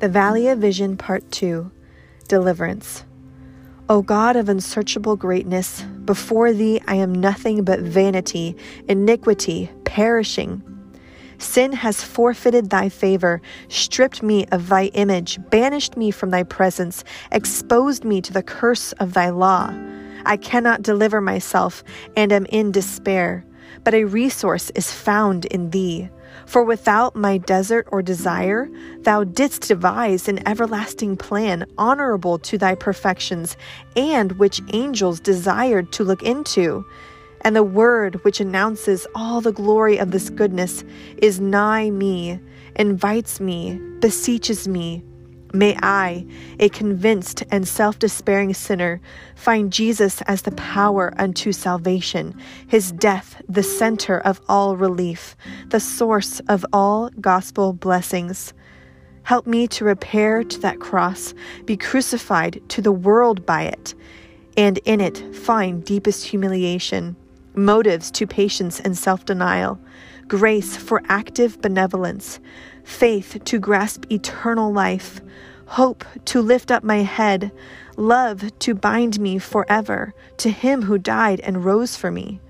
The Valley of Vision, Part 2 Deliverance. O God of unsearchable greatness, before thee I am nothing but vanity, iniquity, perishing. Sin has forfeited thy favor, stripped me of thy image, banished me from thy presence, exposed me to the curse of thy law. I cannot deliver myself, and am in despair, but a resource is found in thee. For without my desert or desire, thou didst devise an everlasting plan honorable to thy perfections, and which angels desired to look into. And the word which announces all the glory of this goodness is nigh me, invites me, beseeches me, May I, a convinced and self despairing sinner, find Jesus as the power unto salvation, his death the center of all relief, the source of all gospel blessings. Help me to repair to that cross, be crucified to the world by it, and in it find deepest humiliation, motives to patience and self denial, grace for active benevolence faith to grasp eternal life, hope to lift up my head, love to bind me forever to him who died and rose for me.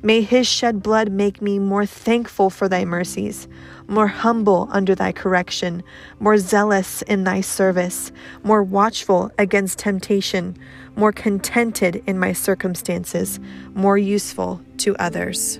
May his shed blood make me more thankful for thy mercies, more humble under thy correction, more zealous in thy service, more watchful against temptation, more contented in my circumstances, more useful to others.